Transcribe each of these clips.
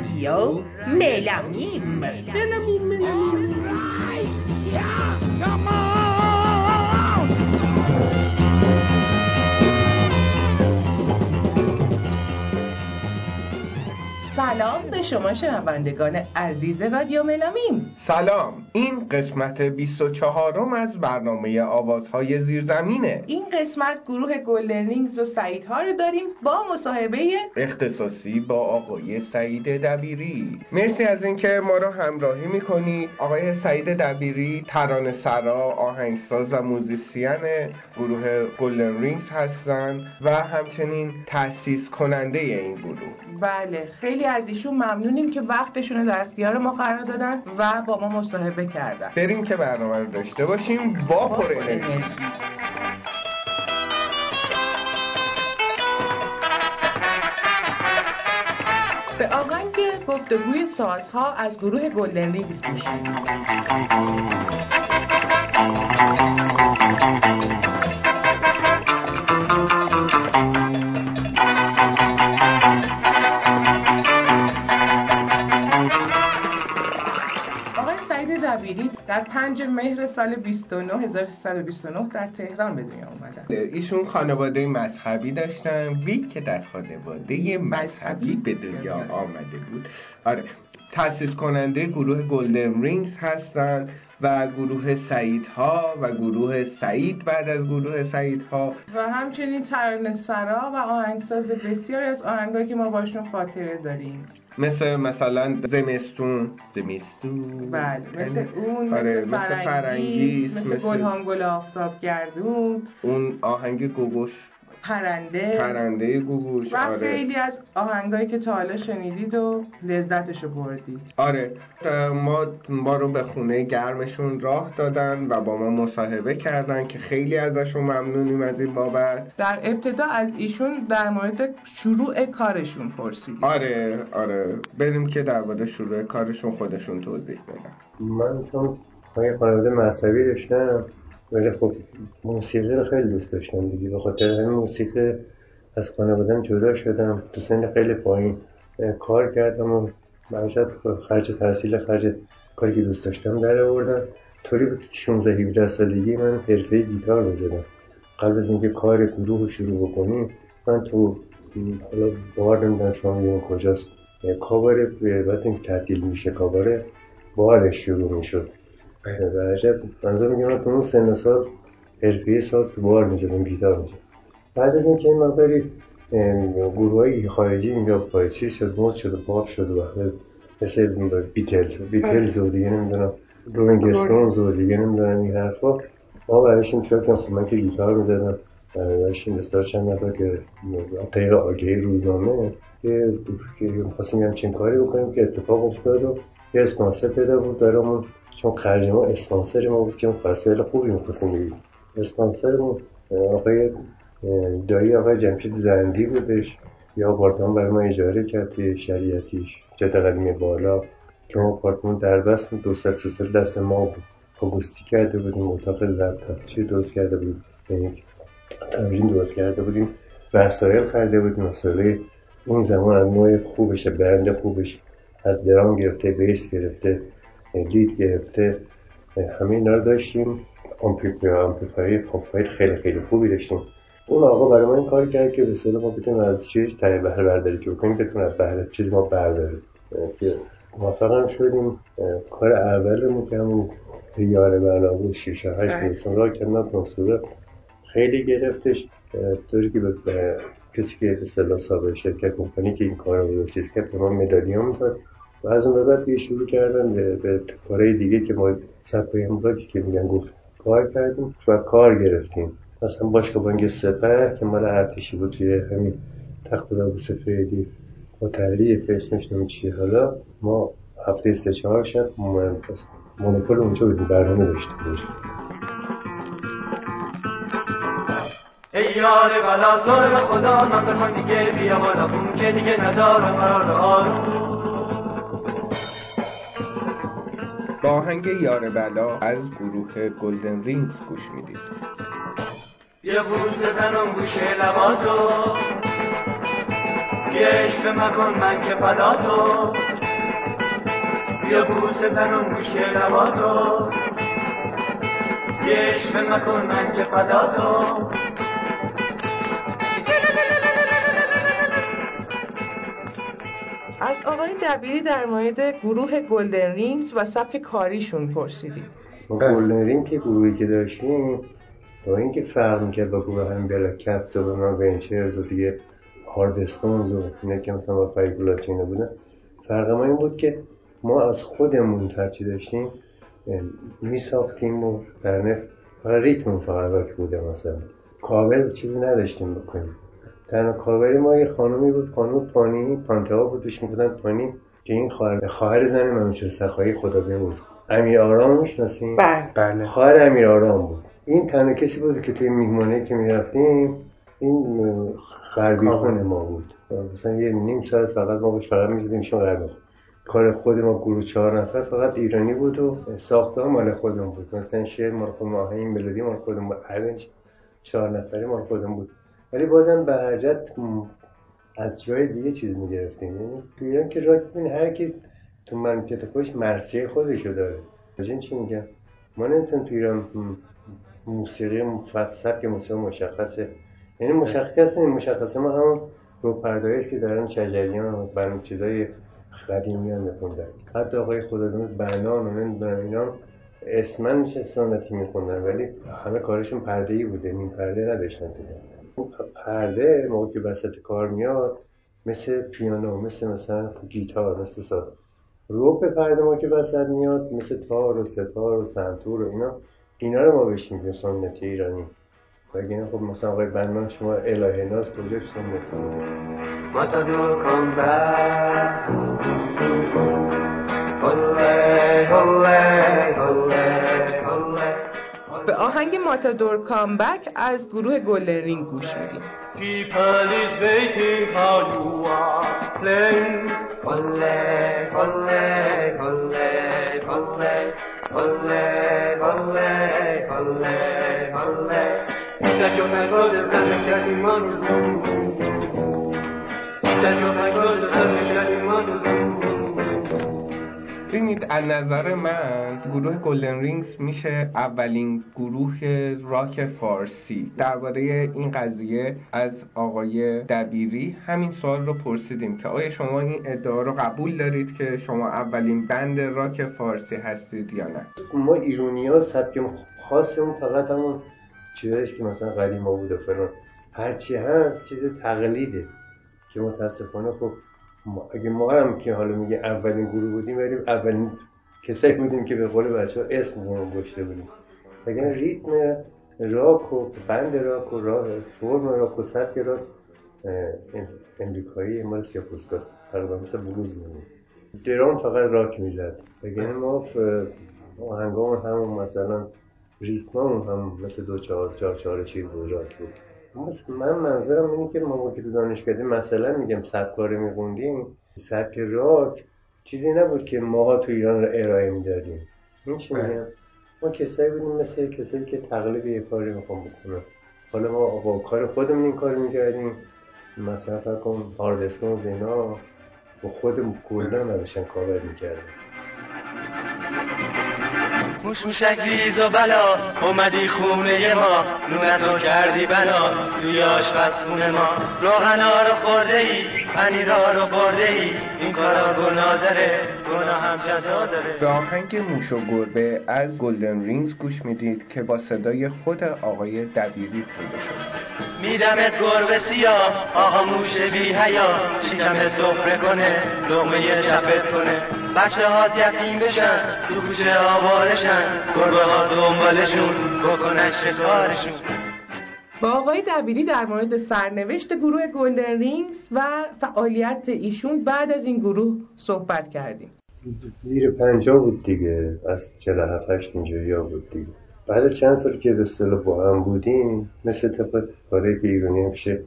رادیو ملامیم ملامیم ملامیم سلام به شما شنوندگان عزیز رادیو ملامیم. سلام. این قسمت 24 م از برنامه آوازهای زیرزمینه. این قسمت گروه گلدنینگز و سعید ها رو داریم با مصاحبه اختصاصی با آقای سعید دبیری. مرسی از اینکه ما رو همراهی می‌کنید. آقای سعید دبیری ترانه سرا آهنگساز و موزیسین گروه Golden Rings هستند و همچنین تأسیس کننده این گروه. بله خیلی از ایشون ممنونیم که وقتشون رو در اختیار ما قرار دادن و با ما مصاحبه کردن. بریم که برنامه رو داشته باشیم. با پر انرژی. به آهنگ گفتگوی سازها از گروه گلدن رینگز گوش دبیری در 5 مهر سال 29 1329 در تهران به دنیا اومدن. ایشون خانواده مذهبی داشتن. وی که در خانواده مذهبی به دنیا آمده بود. آره تأسیس کننده گروه گلدن رینگز هستند و گروه سعید ها و گروه سعید بعد از گروه سعید ها و همچنین ترانه سرا و آهنگساز بسیاری از آهنگایی که ما باشون خاطره داریم. مثل مثلا زمستون. زمستون. بله مثل اون آره، مثل فرنگیز مثل گلهان گل آفتاب گردون. اون آهنگ گوگوش. پرنده. پرنده گوگوش و آره. خیلی از آهنگایی که تا حالا شنیدید و لذتشو بردید. آره ما ما رو به خونه گرمشون راه دادن و با ما مصاحبه کردن که خیلی ازشون ممنونیم از این بابت. در ابتدا از ایشون در مورد شروع کارشون پرسیدیم آره آره. بریم که در مورد شروع کارشون خودشون توضیح بدن. من چون یه خانواده مذهبی داشتم ولی خب موسیقی رو خیلی دوست داشتم دیگه. به خاطر همین موسیقی از خانوادم جدا شدم. تو سن خیلی پایین کار کردم و معیشت خرج تحصیل خرج کاری که دوست داشتم در آوردم. طوری بود که 16 17 سالگی من حرفه گیتار می‌زدم قبل از اینکه کار گروه رو شروع بکنیم من تو حالا بار نمی‌دونم شما کجاست. کاباره بعد این تعطیل میشه کاباره بارش شروع می‌شد. عجب منظور میگه من اون سن سال حرفه ساز تو بار می‌زدم گیتار می‌زدم. بعد از اینکه این مقداری گروه های خارجی اینجا پایچی شد مد شد و پاپ شد و مثل بیتلز بیتلز و دیگه نمی‌دونم رولینگ استونز و دیگه نمی‌دونم این حرفا. ما برایشیم شد که خب من که گیتار می‌زدم برایشیم بستار چند نفر که غیر آگهی روزنامه که که می‌خواستیم یه همچین کاری بکنیم که اتفاق افتاد و یه اسپانسر پیدا بود برامون. چون خرج ما اسپانسر ما بود چون فسایل خوبی می‌خواستیم بگیریم. اسپانسرمون آقای دایی آقای جمشید زندی بودش. یا آپارتمان برای ما اجاره کرد توی شریعتیش. جاده قدیمی بالا. که اون آپارتمان در بست دو سه سال دست ما بود. پاگوستی کرده بودیم اتاق ضبط چی درست کرده بودیم؟ یعنی تمرین درست کرده بودیم. وسایل خریده بودیم. وسایل اون زمان از نوع خوبش برند خوبش از درام گرفته bass گرفته. lead گرفته. همه اینا رو داشتیم. آمپلیفایر آمپلیفایر خیلی خیلی خوبی داشتیم. اون آقا برای ما این کار کرد که به ما بتونیم از چیزش ته بهره برداری که بکنیم بتونیم از بهره چیز ما برداریم که موفق هم شدیم کار اولمون که همون یار بلا بود شیشه هشت بله. موسم را کردن خیلی گرفتش. طوری که به کسی که به اصطلاح صاحب شرکت کمپانی که این کار رو چیز کرد به ما مدالیون داد و از اون بعد دیگه شروع کردن به, به کارهای دیگه که ما سبکای امراکی که میگن گفت کار کردیم و کار گرفتیم. مثلا باشگاه بانک سپه که مال ارتشی بود توی همین تخت داو سفیدی با تعریف اسمش نمی چیه حالا ما هفته سه چهار م- مونوپول اونجا بودیم برنامه داشتیم. ای یار بلا به خدا کن دیگه بیا بالا که دیگه ندارم قرار آروم. با آهنگ یار بلا از گروه گلدن رینگز گوش می‌دید. یه بوسه زنم گوشه لباتو یه عشق مکن من که فداتو یه بوسه زنم گوشه لباتو یه مکن من که فداتو آقای دبیری در مورد گروه Golden Rings و سبک کاریشون پرسیدیم. ما Golden Ring که گروهی که داشتیم با اینکه فرق می‌کرد با گروه همین Black Cats و بنا Ventures و دیگه هارد استونز و اینا که مثلا با فریبولاچ اینا بودن فرق ما این بود که ما از خودمون هرچی داشتیم میساختیم و در نفت فقط ریتم فقط بوده مثلا. کاور چیزی نداشتیم بکنیم. تنها کاوری ما یه خانومی بود خانوم پانی پانتها بود بهش می‌گفتن پانی که این خواهر خواهر زن منوچهر سخایی خدا بیامرز امیر آرام می‌شناسیم بله. بله. خواهر امیر آرام بود. این تنها کسی بود که توی میهمانی که می‌رفتیم این غربی خون ما بود. مثلا یه نیم ساعت فقط ما بهش فقط می‌زدیم خون. کار خود ما گروه چهار نفر فقط ایرانی بود و ساخته مال خودمون بود. مثلا شعر مال خودمون آهنگ ملودی مال خودمون بود چهار نفری مال خودمون بود. ولی بازم به حرجت از جای دیگه چیز می‌گرفتیم. یعنی تو ایران که راک ببین هر کی تو مملکت خودش مرثیه خودشو داره. این چی میگم؟ ما نمی‌تونیم تو ایران موسیقی سبک موسیقی مشخصه. یعنی مشخص این مشخصه ما همون رو پردایی که دارن چجریان و برنامه چیزای قدیمی هم میخوندن حتی آقای خدادوست بنان و نمی‌دونم اینا اسمن میشه سنتی میخوندن. ولی همه کارشون پرده بوده. این پرده نداشتن پرده موقع که وسط کار میاد مثل پیانو مثل مثلا گیتار مثل ساز. روپ پرده ما که وسط میاد مثل تار و ستار و سنتور و اینا. اینا رو ما بهش میگیم سنتی ایرانی. بگین خب مثلا آقای بنمان شما الهه ناز کجاش سنتی Matador come back. آهنگ ماتادور کامبک از گروه گلدن رینگ گوش میدیم. People ببینید از نظر من گروه گلدن رینگز میشه اولین گروه راک فارسی. درباره این قضیه از آقای دبیری همین سوال رو پرسیدیم که آیا شما این ادعا رو قبول دارید که شما اولین بند راک فارسی هستید یا نه؟ ما ایرونی ها سبک خاصمون فقط همون چیزایش که مثلا قدیما بود و فلان. هرچی هست چیز تقلیده که متاسفانه خب ما اگه ما هم که حالا میگه اولین گروه بودیم ولی اولین کسایی بودیم که به قول بچه ها اسم رو گشته بودیم. اگر ریتم راک و بند راک و راه فرم راک و سبک راک امریکایی مال سیاپوستاست. تقریبا مثل بلوز میمون درام فقط راک می‌زد. اگر ما آهنگامون همون مثلا ریتمامون هم مثل دو چهار چهار چهار چیز بود راک بود. من منظورم اینه که ما که تو دانشکده مثلا میگم سبکاره میخوندیم سبک راک چیزی نبود که ماها تو ایران رو ارائه می‌دادیم. این چی میگم؟ ما کسایی بودیم مثل کسایی که تقلید یه کاری می‌خوام بکنم حالا ما با کار خودمون این کار می‌کردیم. مثلا فکر کن هاردستونز اینا با خودمون کلا نداشتن کاور می‌کردیم موش موشک ریز و بلا. اومدی خونه ما نونتو کردی بنا توی آشپزخونه ما. روغنا رو خورده ای پنیرا رو برده ای این کارا گناه داره گناه هم جزا داره. به آهنگ موش و گربه از گلدن رینگز گوش می‌دید که با صدای خود آقای دبیری خونده شد میدمت گربه سیاه آقا موش بی حیا شیدمت سفره کنه لغمه چپت کنه بچه هات یتیم بشن تو کوچه آوارشن. گربه ها دنبالشون بکنن شکارشون. با آقای دبیری در مورد سرنوشت گروه گلدن رینگز و فعالیت ایشون بعد از این گروه صحبت کردیم. زیر پنجاه بود دیگه از 47 8 اینجوری بود دیگه. بعد چند سال که به اصطلاح با هم بودیم مثل طبق کاری که ایرانی میشه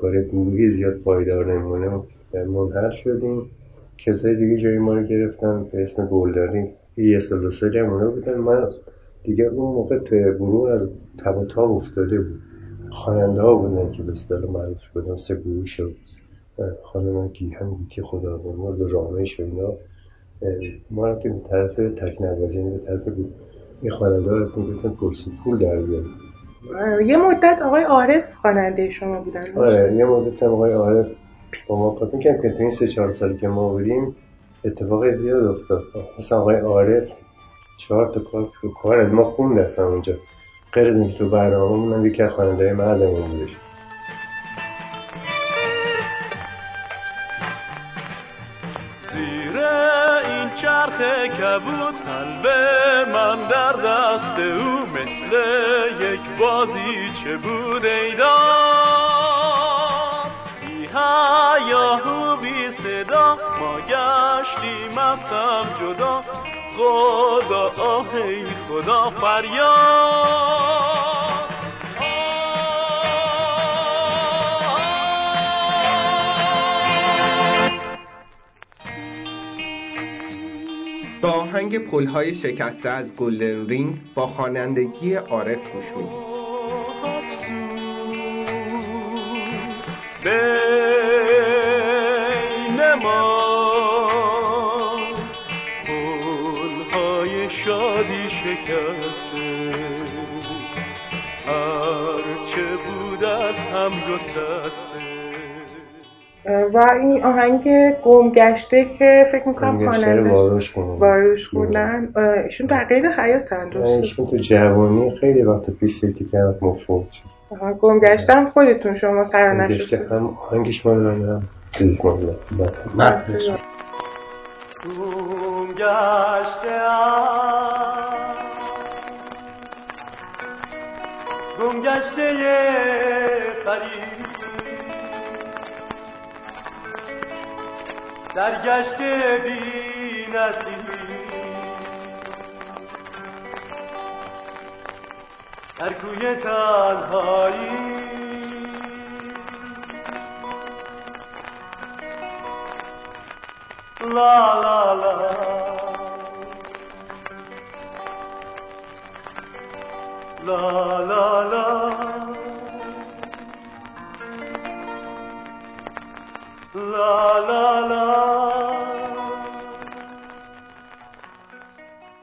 کار گروهی زیاد پایدار نمونه منحل شدیم. کسای دیگه جای ما رو گرفتن به اسم گلدانی یه سال دو سالی هم اونا بودن. من دیگه اون موقع توی گروه از تب و افتاده بود. خواننده ها بودن که به اصطلاح معروف شدن. سه گروه شد. خانم گیهن گوتی خدا و رامش و اینا. ما که به طرف تک نوازی یعنی به طرف این خواننده ها رفتیم گفتن پرسو پول در بیاریم یه مدت آقای عارف خواننده شما بودن. آره یه مدت هم آقای عارف کار می‌کنم که تو این سه چهار سالی که ما بودیم اتفاق زیاد افتاد. مثلا آقای عارف چهار تا کار کار از ما خوند اصلا اونجا. غیر از تو برنامه مونم یکی از خواننده محلمون بودش. زیر این چرخ کبود قلب من در دست او مثل یک بازی چه بود ایدان گشتیم از هم جدا. خدا آه ای خدا فریاد. با آهنگ پلهای شکسته از گلدن رینگ با خوانندگی عارف گوش می‌دید. هم گسسته. و این آهنگ گم گشته که فکر می‌کنم خواننده رو واروش خوندن. واروش خوندن. اه، ایشون تغییر حیاتن من درست ایشون تو جوانی خیلی وقت پیش سیتی کرد مفروض شد. آها، گم گشتم خودتون شما ترانه گشته هم آهنگش مال من هم. چیزش مال در گشت بی در کوی تنهایی. لا لا لا. لا لا لا.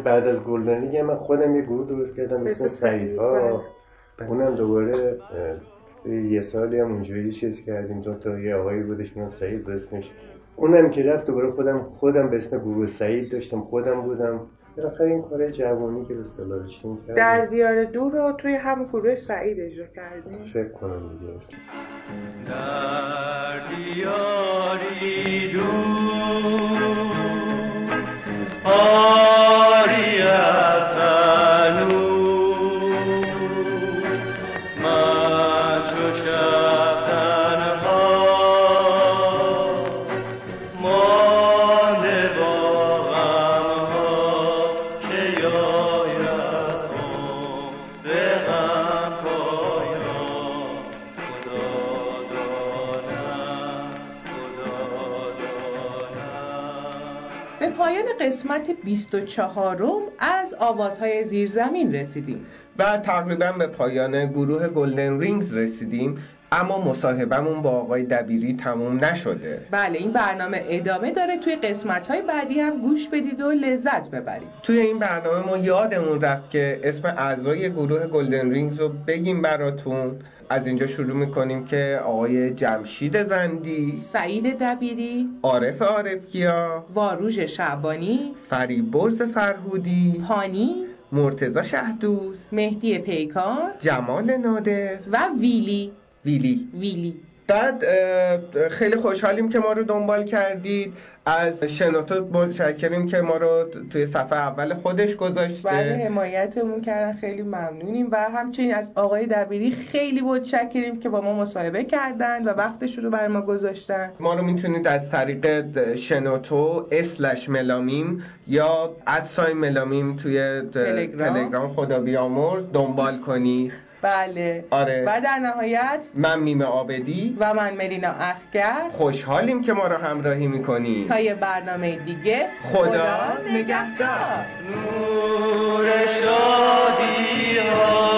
بعد از گلدن لیگ من خودم یه گروه درست کردم اسم اسم سعید. ها اونم دوباره یه سالی هم اونجوری چیز کردیم. دو تا یه آقایی بودش من سعید به اسمش. اونم که رفت دوباره خودم خودم به اسم گروه سعید داشتم خودم بودم. بالاخره این کار جوانی که به اصطلاح داشتیم کردیم. در دیار دور رو توی هم گروه سعید اجرا کردیم فکر کنم دیگه در دیاری دور قسمت 24 از آوازهای زیرزمین رسیدیم. و تقریبا به پایان گروه Golden Rings رسیدیم اما مصاحبمون با آقای دبیری تموم نشده. بله این برنامه ادامه داره. توی قسمت های بعدی هم گوش بدید و لذت ببرید. توی این برنامه ما یادمون رفت که اسم اعضای گروه Golden Rings رو بگیم براتون. از اینجا شروع می‌کنیم که آقای جمشید زندی. سعید دبیری. عارف عارفگیا واروژ شعبانی. فریبرز فرهودی. هانی مرتزا شهدوز. مهدی پیکان. جمال نادر. و ویلی. ویلی. ویلی. بعد خیلی خوشحالیم که ما رو دنبال کردید. از شنوتو متشکریم که ما رو توی صفحه اول خودش گذاشته. بله حمایتمون کردن خیلی ممنونیم. و همچنین از آقای دبیری خیلی متشکریم که با ما مصاحبه کردن و وقتشون رو بر ما گذاشتن. ما رو می‌تونید از طریق شنوتو اسلش ملامیم یا ادساین ملامیم توی تلگرام. تلگرام خدا بیامرز دنبال کنید بله. آره. و در نهایت من میمه آبدی. و من ملینا افکر. خوشحالیم که ما رو همراهی می‌کنید تا یه برنامه دیگه. خدا نگهدار. نور شادی ها.